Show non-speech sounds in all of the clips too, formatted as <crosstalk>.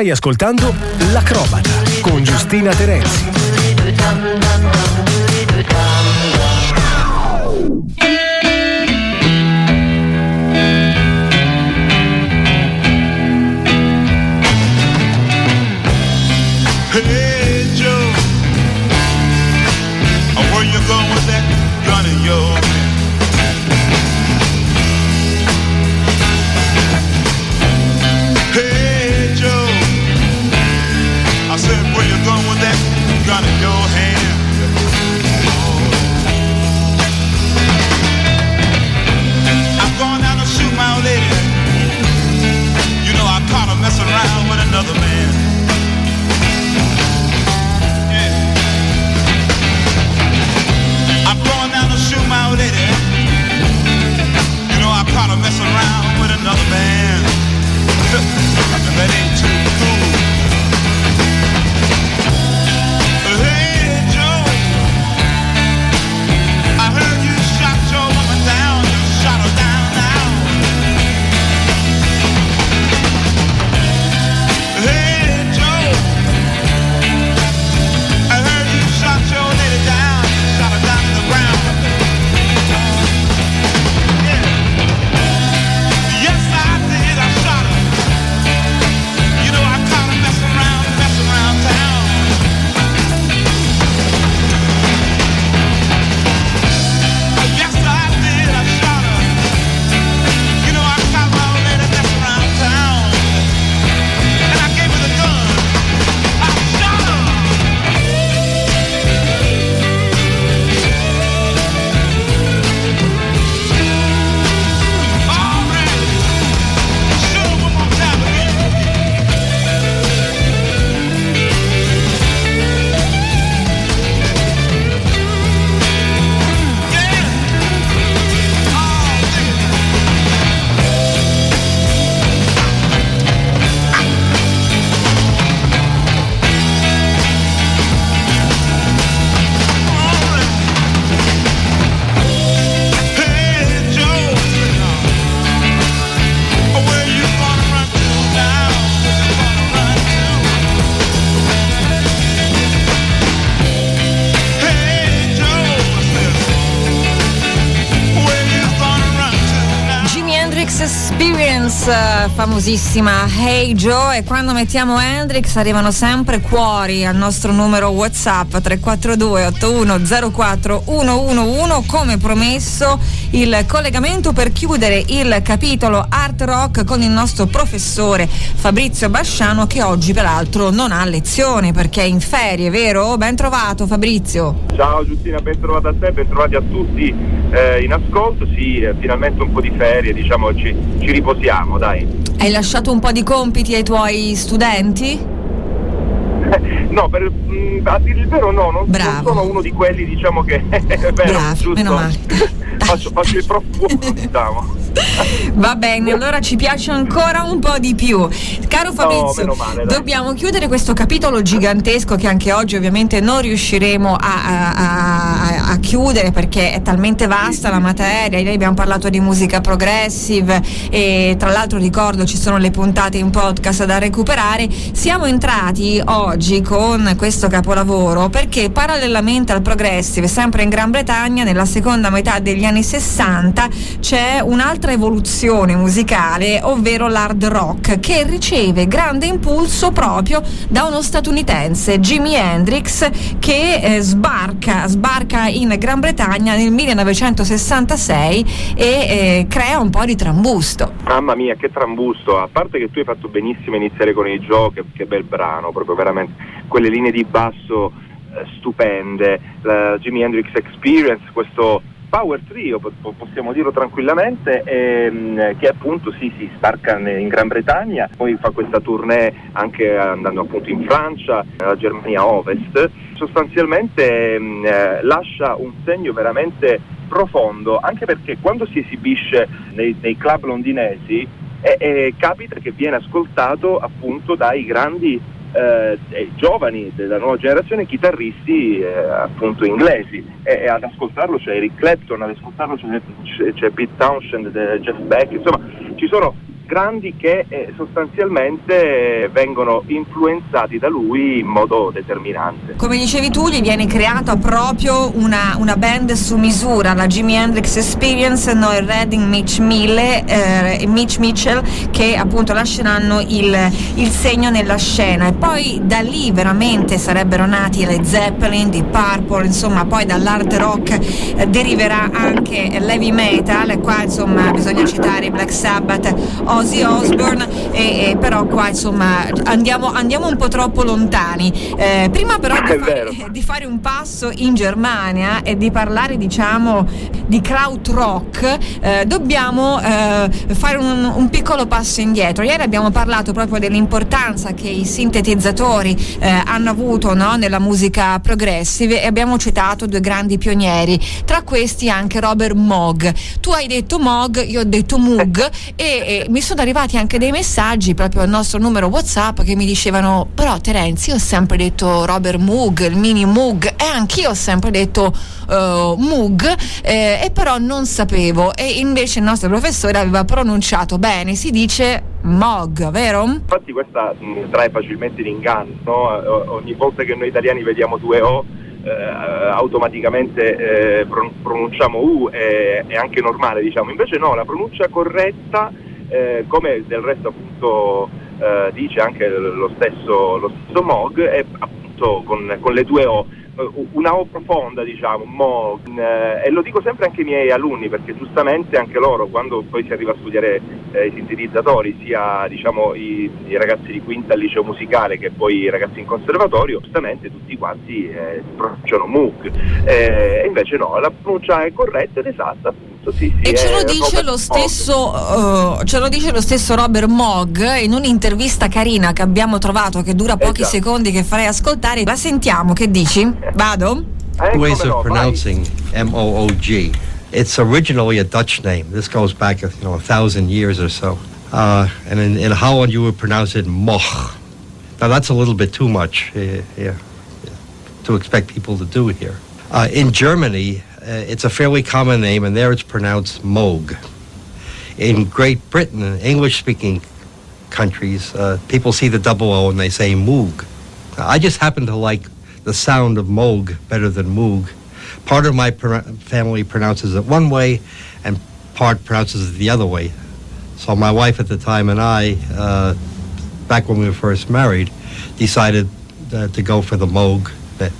Stai ascoltando L'Acrobata con Giustina Terenzi. Hey Hendrix Experience, eh, famosissima Hey Joe e quando mettiamo Hendrix arrivano sempre cuori al nostro numero Whatsapp 342 8104 111 come promesso il collegamento per chiudere il capitolo Art Rock con il nostro professore Fabrizio Basciano che oggi peraltro non ha lezione perché è in ferie, vero? Ben trovato Fabrizio. Ciao Giustina, ben trovata a te, ben trovati a tutti eh, in ascolto. Sì, eh, finalmente un po' di ferie, diciamo ci, ci riposiamo, dai. Hai lasciato un po' di compiti ai tuoi studenti? <laughs> No, per, mh, a dire il vero no, non, non sono uno di quelli diciamo che <laughs> è vero, Bravo, giusto. meno male. <laughs> faccio, faccio il prof buono, diciamo. Va bene, allora ci piace ancora un po' di più. Caro Fabrizio, meno male, dobbiamo chiudere questo capitolo gigantesco che anche oggi ovviamente non riusciremo a, a- a- a chiudere perché è talmente vasta la materia. Ieri abbiamo parlato di musica progressive e tra l'altro ricordo ci sono le puntate in podcast da recuperare. Siamo entrati oggi con questo capolavoro perché parallelamente al progressive, sempre in Gran Bretagna, nella seconda metà degli anni 60 c'è un'altra evoluzione musicale, ovvero l'hard rock, che riceve grande impulso proprio da uno statunitense, Jimi Hendrix, che eh, sbarca, sbarca in Gran Bretagna nel 1966 e eh, crea un po' di trambusto. Mamma mia, che trambusto! A parte che tu hai fatto benissimo iniziare con il Joe, che, che bel brano, proprio veramente quelle linee di basso eh, stupende, la Jimi Hendrix Experience, questo power trio, po- po- possiamo dirlo tranquillamente, ehm, che appunto sì, si sbarca in Gran Bretagna, poi fa questa tournée anche andando appunto in Francia, nella Germania Ovest, sostanzialmente ehm, eh, lascia un segno veramente profondo, anche perché quando si esibisce nei, nei club londinesi eh, eh, capita che viene ascoltato appunto dai grandi eh, eh, giovani della nuova generazione chitarristi eh, appunto inglesi. E, e ad ascoltarlo c'è Eric Clapton, ad ascoltarlo c'è, c'è, Pete Townshend, eh, Jeff Beck, insomma ci sono grandi che eh, sostanzialmente vengono influenzati da lui in modo determinante. Come dicevi tu, gli viene creata proprio una, una band su misura, la Jimi Hendrix Experience, Noel Redding, Mitch, Mille, eh, Mitch Mitchell, che appunto lasceranno il, il segno nella scena. E poi da lì veramente sarebbero nati le Zeppelin, di Purple, insomma, poi dall'art rock eh, deriverà anche l'heavy metal, qua insomma bisogna citare Black Sabbath, Ozzy Osbourne, e, e però qua insomma andiamo, andiamo un po' troppo lontani. Eh, prima però di, È fa- vero. <laughs> di fare un passo in Germania e di parlare diciamo di krautrock, eh, dobbiamo eh, fare un, un piccolo passo indietro. Ieri abbiamo parlato proprio dell'importanza che i sintetizzatori eh, hanno avuto no, nella musica progressive e abbiamo citato due grandi pionieri, tra questi anche Robert Moog. Tu hai detto Moog, io ho detto Moog e, e mi sono arrivati anche dei messaggi proprio al nostro numero WhatsApp che mi dicevano però io ho sempre detto Robert Moog, il mini Moog e anch'io ho sempre detto eh, Moog eh, e però non sapevo e invece il nostro professore aveva pronunciato bene, si dice Moog, vero? Infatti questa mh, trae facilmente in inganno, no? O- ogni volta che noi italiani vediamo due O eh, automaticamente eh, pro- pronunciamo U e è anche normale diciamo, invece no, la pronuncia corretta eh, come del resto appunto eh, dice anche lo stesso, lo stesso Mog è appunto con, con le due O eh, una O profonda diciamo, Mog eh, e lo dico sempre anche ai miei alunni perché giustamente anche loro quando poi si arriva a studiare eh, i sintetizzatori sia diciamo i, i ragazzi di quinta al liceo musicale che poi i ragazzi in conservatorio giustamente tutti quanti eh, pronunciano Moog. Eh, e invece no la pronuncia è corretta ed esatta appunto sì, sì, E ce è lo dice lo Moog. stesso, eh, ce lo dice lo stesso Robert Mogg in un'intervista carina che abbiamo trovato che dura pochi Esatto. secondi che farei ascoltare. La sentiamo, che dici? Vado? Eh, ways of vai. pronouncing M O O G. It's originally a Dutch name. This goes back, you know, a thousand years or so. Uh, and in, in Holland, you would pronounce it moch. Now that's a little bit too much, uh, yeah, to expect people to do it here. Uh, in Germany, uh, it's a fairly common name, and there it's pronounced Moog. In Great Britain, English-speaking countries, uh, people see the double O and they say Moog. I just happen to like the sound of Moog better than Moog. Part of my family pronounces it one way, and part pronounces it the other way. So my wife at the time and I, uh, back when we were first married, decided uh, to go for the Moog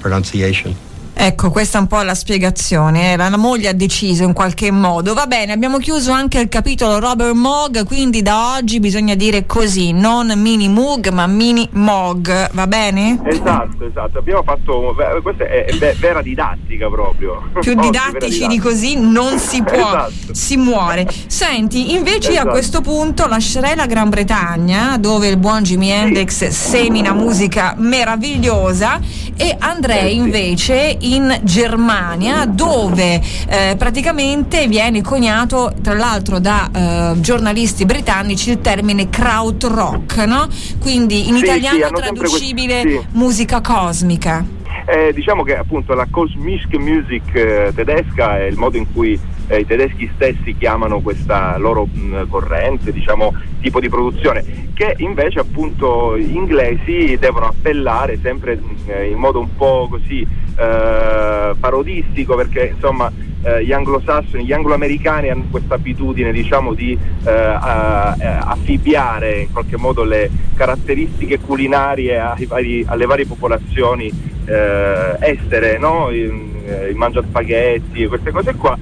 pronunciation. Ecco, questa è un po' la spiegazione. eh. La, moglie ha deciso in qualche modo. Va bene, abbiamo chiuso anche il capitolo Robert Moog, quindi da oggi bisogna dire così, non mini Moog, ma mini Moog, va bene? Esatto, esatto, abbiamo fatto, questa è, è ve- vera didattica proprio. Più didattici di così non si può, Esatto. si muore. Senti, invece io a Esatto. questo punto lascerei la Gran Bretagna, dove il buon Jimi Hendrix semina musica meravigliosa, e andrei Eh, sì. invece in Germania, dove eh, praticamente viene coniato, tra l'altro da eh, giornalisti britannici, il termine krautrock, no? Quindi in Sì, italiano sì, traducibile questo- sì. musica cosmica. Eh, diciamo che appunto la Kosmisch Music eh, tedesca è il modo in cui eh, i tedeschi stessi chiamano questa loro mh, corrente, diciamo, tipo di produzione, che invece appunto gli inglesi devono appellare sempre mh, eh, in modo un po' così eh, parodistico perché insomma eh, gli anglosassoni, gli angloamericani hanno questa abitudine diciamo di affibbiare in qualche modo le caratteristiche culinarie vari- alle varie popolazioni eh, estere, no? il, eh, il mangia spaghetti, queste cose qua.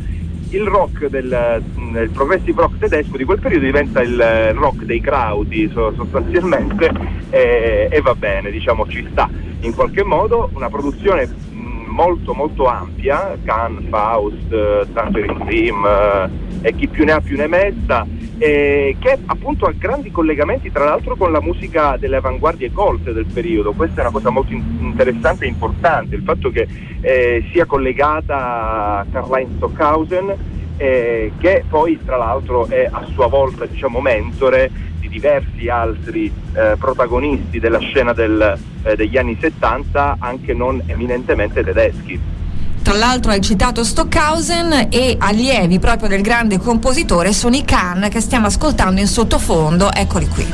Il rock del, del progressive rock tedesco di quel periodo diventa il rock dei crowdi so- sostanzialmente e, e va bene, diciamo ci sta in qualche modo una produzione mh, molto molto ampia, Can, Faust, eh, Tangerine Dream eh, e chi più ne ha più ne metta, eh, che appunto ha grandi collegamenti tra l'altro con la musica delle avanguardie colte del periodo. Questa è una cosa molto in- interessante e importante, il fatto che eh, sia collegata a Karl-Heinz Stockhausen, eh, che poi tra l'altro è a sua volta diciamo mentore di diversi altri eh, protagonisti della scena del- eh, degli anni 70 anche non eminentemente tedeschi. Tra l'altro hai citato Stockhausen e allievi proprio del grande compositore sono i Khan che stiamo ascoltando in sottofondo, eccoli qui.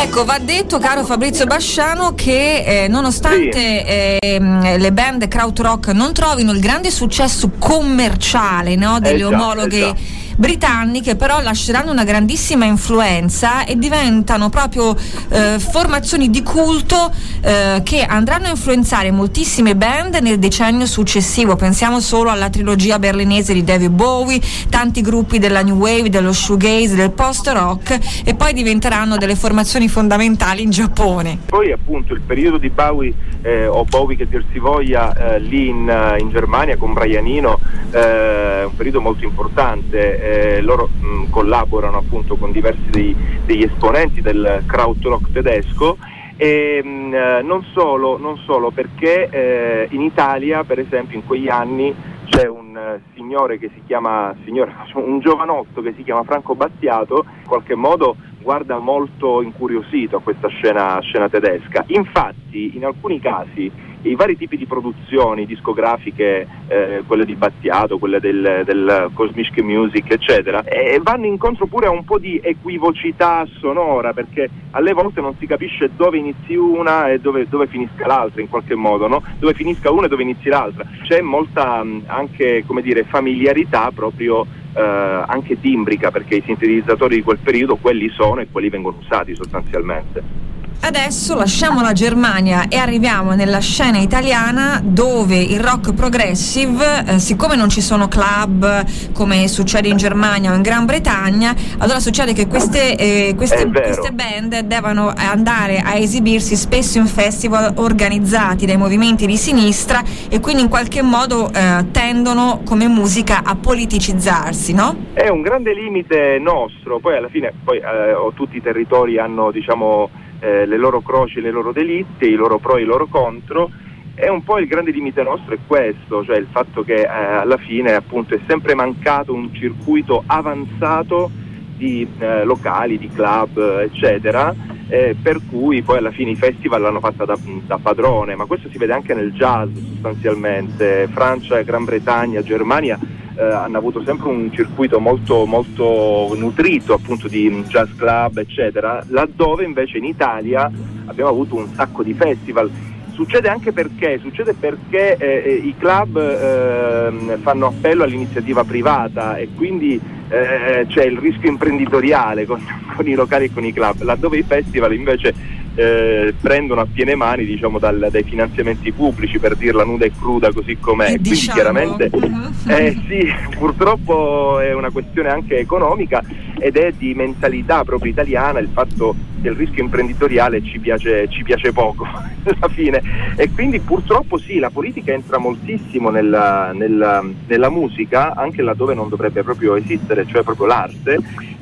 Ecco, va detto, caro Fabrizio Basciano, che eh, nonostante ehm, le band krautrock non trovino il grande successo commerciale no, delle Esatto, omologhe esatto. Britanniche, però lasceranno una grandissima influenza e diventano proprio eh, formazioni di culto eh, che andranno a influenzare moltissime band nel decennio successivo. Pensiamo solo alla trilogia berlinese di David Bowie, tanti gruppi della New Wave, dello shoegaze, del post-rock e poi diventeranno delle formazioni fondamentali in Giappone. Poi appunto il periodo di Bowie eh, o Bowie che dir si voglia eh, lì in, eh, in Germania con Brianino eh, è un periodo molto importante, eh, loro mh, collaborano appunto con diversi dei- degli esponenti del krautrock tedesco e mh, eh, non, solo, non solo perché eh, in Italia per esempio in quegli anni c'è un eh, signore che si chiama, signore, <laughs> un giovanotto che si chiama Franco Battiato, in qualche modo guarda molto incuriosito a questa scena, scena tedesca. Infatti, in alcuni casi, i vari tipi di produzioni discografiche, eh, quelle di Battiato, quelle del, del Cosmic Music, eccetera, eh, vanno incontro pure a un po' di equivocità sonora, perché alle volte non si capisce dove inizi una e dove, dove finisca l'altra, in qualche modo, no? dove finisca una e dove inizi l'altra. C'è molta mh, anche, come dire, familiarità proprio eh, anche timbrica, perché i sintetizzatori di quel periodo quelli sono e quelli vengono usati sostanzialmente. Adesso lasciamo la Germania e arriviamo nella scena italiana dove il rock progressive, eh, siccome non ci sono club come succede in Germania o in Gran Bretagna, allora succede che queste, eh, queste- queste band devono andare a esibirsi spesso in festival organizzati dai movimenti di sinistra e quindi in qualche modo eh, tendono come musica a politicizzarsi, no? È un grande limite nostro, poi alla fine poi, eh, tutti i territori hanno diciamo, eh, le loro croci le loro delizie, i loro pro e i loro contro. E un po' il grande limite nostro è questo, cioè il fatto che eh, alla fine appunto è sempre mancato un circuito avanzato di eh, locali, di club, eccetera, eh, per cui poi alla fine i festival l'hanno fatta da, da padrone, ma questo si vede anche nel jazz sostanzialmente. Francia, Gran Bretagna, Germania eh, hanno avuto sempre un circuito molto, molto nutrito appunto di jazz club, eccetera, laddove invece in Italia abbiamo avuto un sacco di festival. Succede anche perché, succede perché eh, eh, i club ehm, fanno appello all'iniziativa privata e quindi eh, c'è il rischio imprenditoriale con, <laughs> con i locali e con i club, laddove i festival invece eh, prendono a piene mani diciamo, dal- dai finanziamenti pubblici per dirla nuda e cruda così com'è. Eh, Quindi diciamo. chiaramente Mhm. eh sì, <laughs> purtroppo è una questione anche economica ed è di mentalità proprio italiana il fatto che il rischio imprenditoriale ci piace, ci piace poco <laughs> alla fine. E quindi purtroppo sì, la politica entra moltissimo nella, nella- nella musica anche laddove non dovrebbe proprio esistere, cioè proprio l'arte.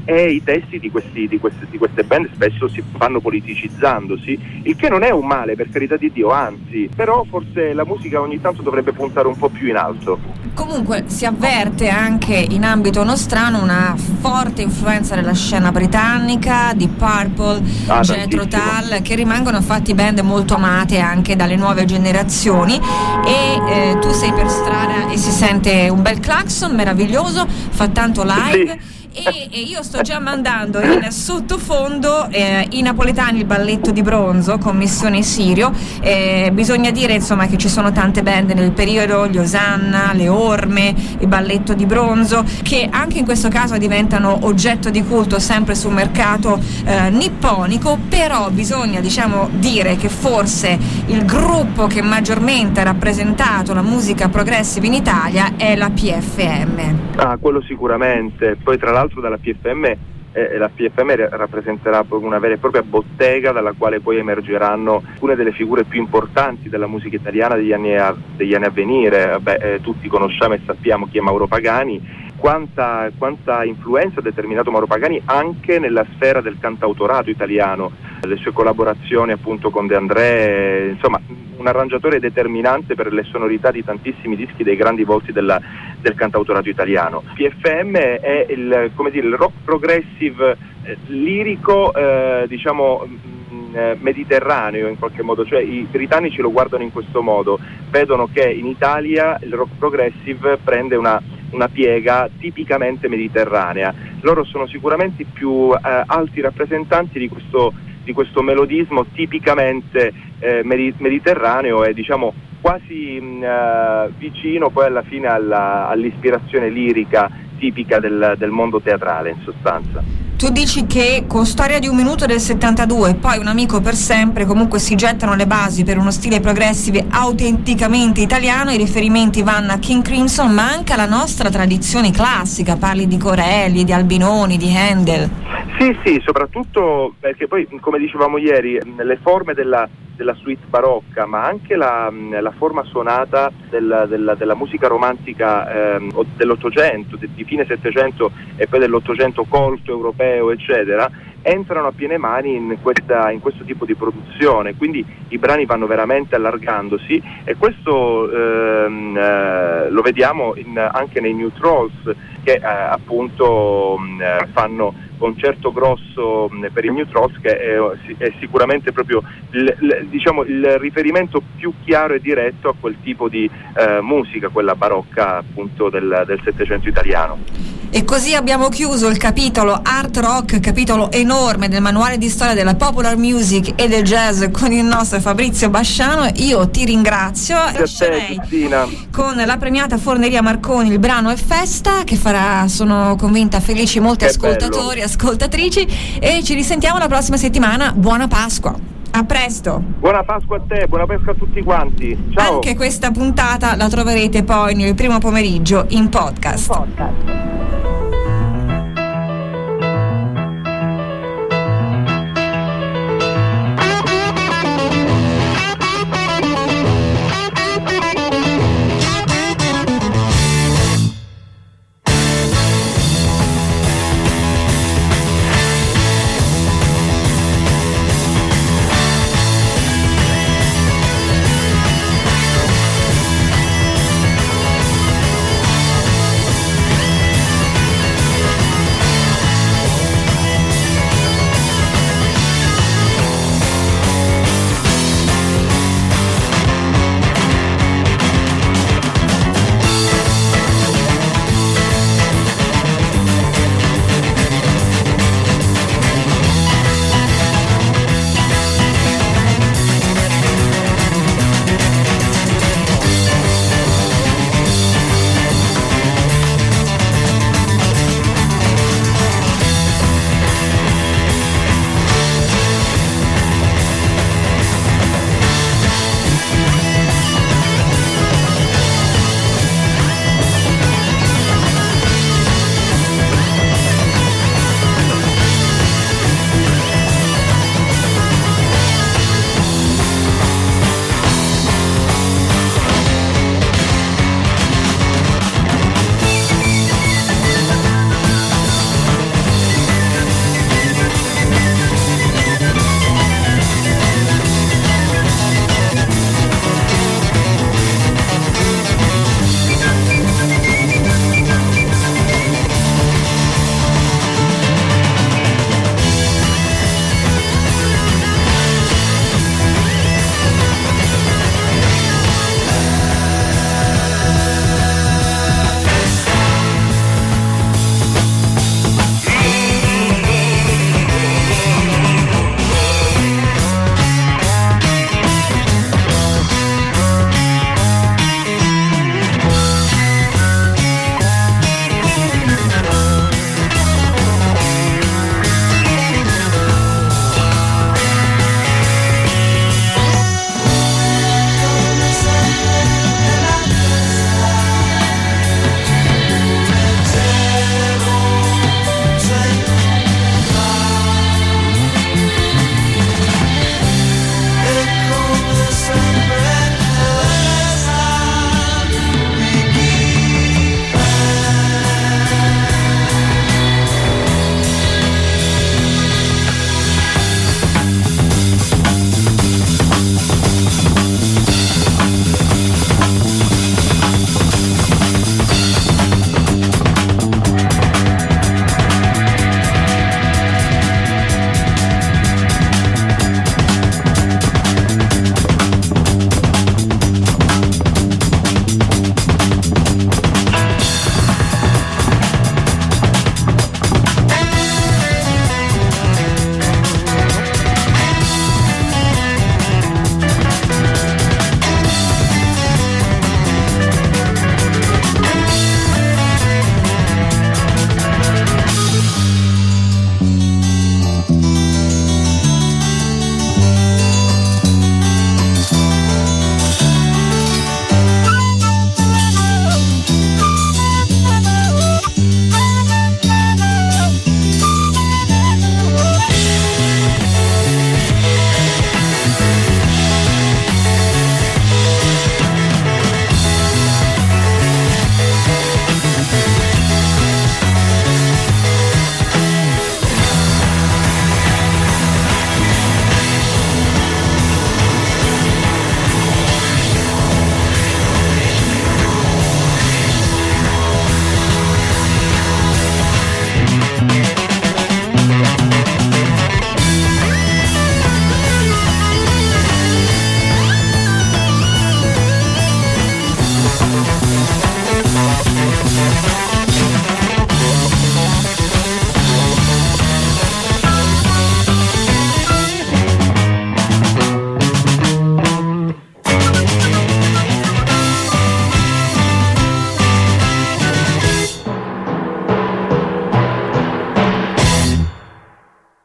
E i testi di, questi- di queste, di queste band spesso si vanno politicizzandosi, il che non è un male per carità di Dio, anzi, però forse la musica ogni tanto dovrebbe puntare un po' più in alto. Comunque si avverte anche in ambito nostrano una forte influenza della scena britannica, di Purple, Ah, Jethro. Tull, che rimangono infatti band molto amate anche dalle nuove generazioni e eh, tu sei per strada e si sente un bel clacson meraviglioso, fa tanto live. Sì. E, e io sto già mandando in sottofondo eh, i napoletani il balletto di bronzo con Missione Sirio. Eh, bisogna dire insomma che ci sono tante band nel periodo, gli Osanna, le Orme, il balletto di bronzo, che anche in questo caso diventano oggetto di culto sempre sul mercato eh, nipponico, però bisogna diciamo dire che forse il gruppo che maggiormente ha rappresentato la musica progressive in Italia è la PFM. Ah, quello sicuramente. Poi tra l'altro dalla PFM, eh, la PFM ra- rappresenterà una vera e propria bottega dalla quale poi emergeranno alcune delle figure più importanti della musica italiana degli anni a, degli anni a venire. Vabbè, eh, tutti conosciamo e sappiamo chi è Mauro Pagani, quanta, quanta influenza ha determinato Mauro Pagani anche nella sfera del cantautorato italiano. le sue collaborazioni appunto con De André, insomma un arrangiatore determinante per le sonorità di tantissimi dischi dei grandi volti della, del cantautorato italiano. PFM è il, dire, il rock progressive eh, lirico, eh, diciamo mm, eh, mediterraneo in qualche modo, cioè i britannici lo guardano in questo modo, vedono che in Italia il rock progressive prende una, una piega tipicamente mediterranea. Loro sono sicuramente i più eh, alti rappresentanti di questo di questo melodismo tipicamente eh, mediterraneo e diciamo quasi mh, uh, vicino poi alla fine alla, all'ispirazione lirica tipica del, del mondo teatrale in sostanza. Tu dici che con Storia di un minuto del 72 e poi Un amico per sempre comunque si gettano le basi per uno stile progressive autenticamente italiano, i riferimenti vanno a King Crimson, ma anche alla nostra tradizione classica, parli di Corelli, di Albinoni, di Handel. Sì, sì, soprattutto perché poi come dicevamo ieri, le forme della della suite barocca, ma anche la, la forma suonata del, del, della musica romantica ehm, dell'Ottocento, di fine Settecento e poi dell'Ottocento colto europeo, eccetera, entrano a piene mani in, questa, in, questo tipo di produzione, quindi i brani vanno veramente allargandosi e questo ehm, eh, lo vediamo in, anche nei New Trolls che eh, appunto mh, eh, fanno concerto grosso mh, per i New Trolls che è, è sicuramente proprio il, il, diciamo, il, riferimento più chiaro e diretto a quel tipo di eh, musica, quella barocca appunto del Settecento italiano. E così abbiamo chiuso il capitolo Art Rock, capitolo enorme del manuale di storia della popular music e del jazz con il nostro Fabrizio Basciano. Io ti ringrazio. Grazie te, con la premiata Forneria Marconi, il brano è Festa, che farà, sono convinta, felici molti che ascoltatori, bello. ascoltatrici. E ci risentiamo la prossima settimana. Buona Pasqua. A presto. Buona Pasqua a te, buona Pasqua a tutti quanti. Ciao. Anche questa puntata la troverete poi nel primo pomeriggio in podcast. In podcast.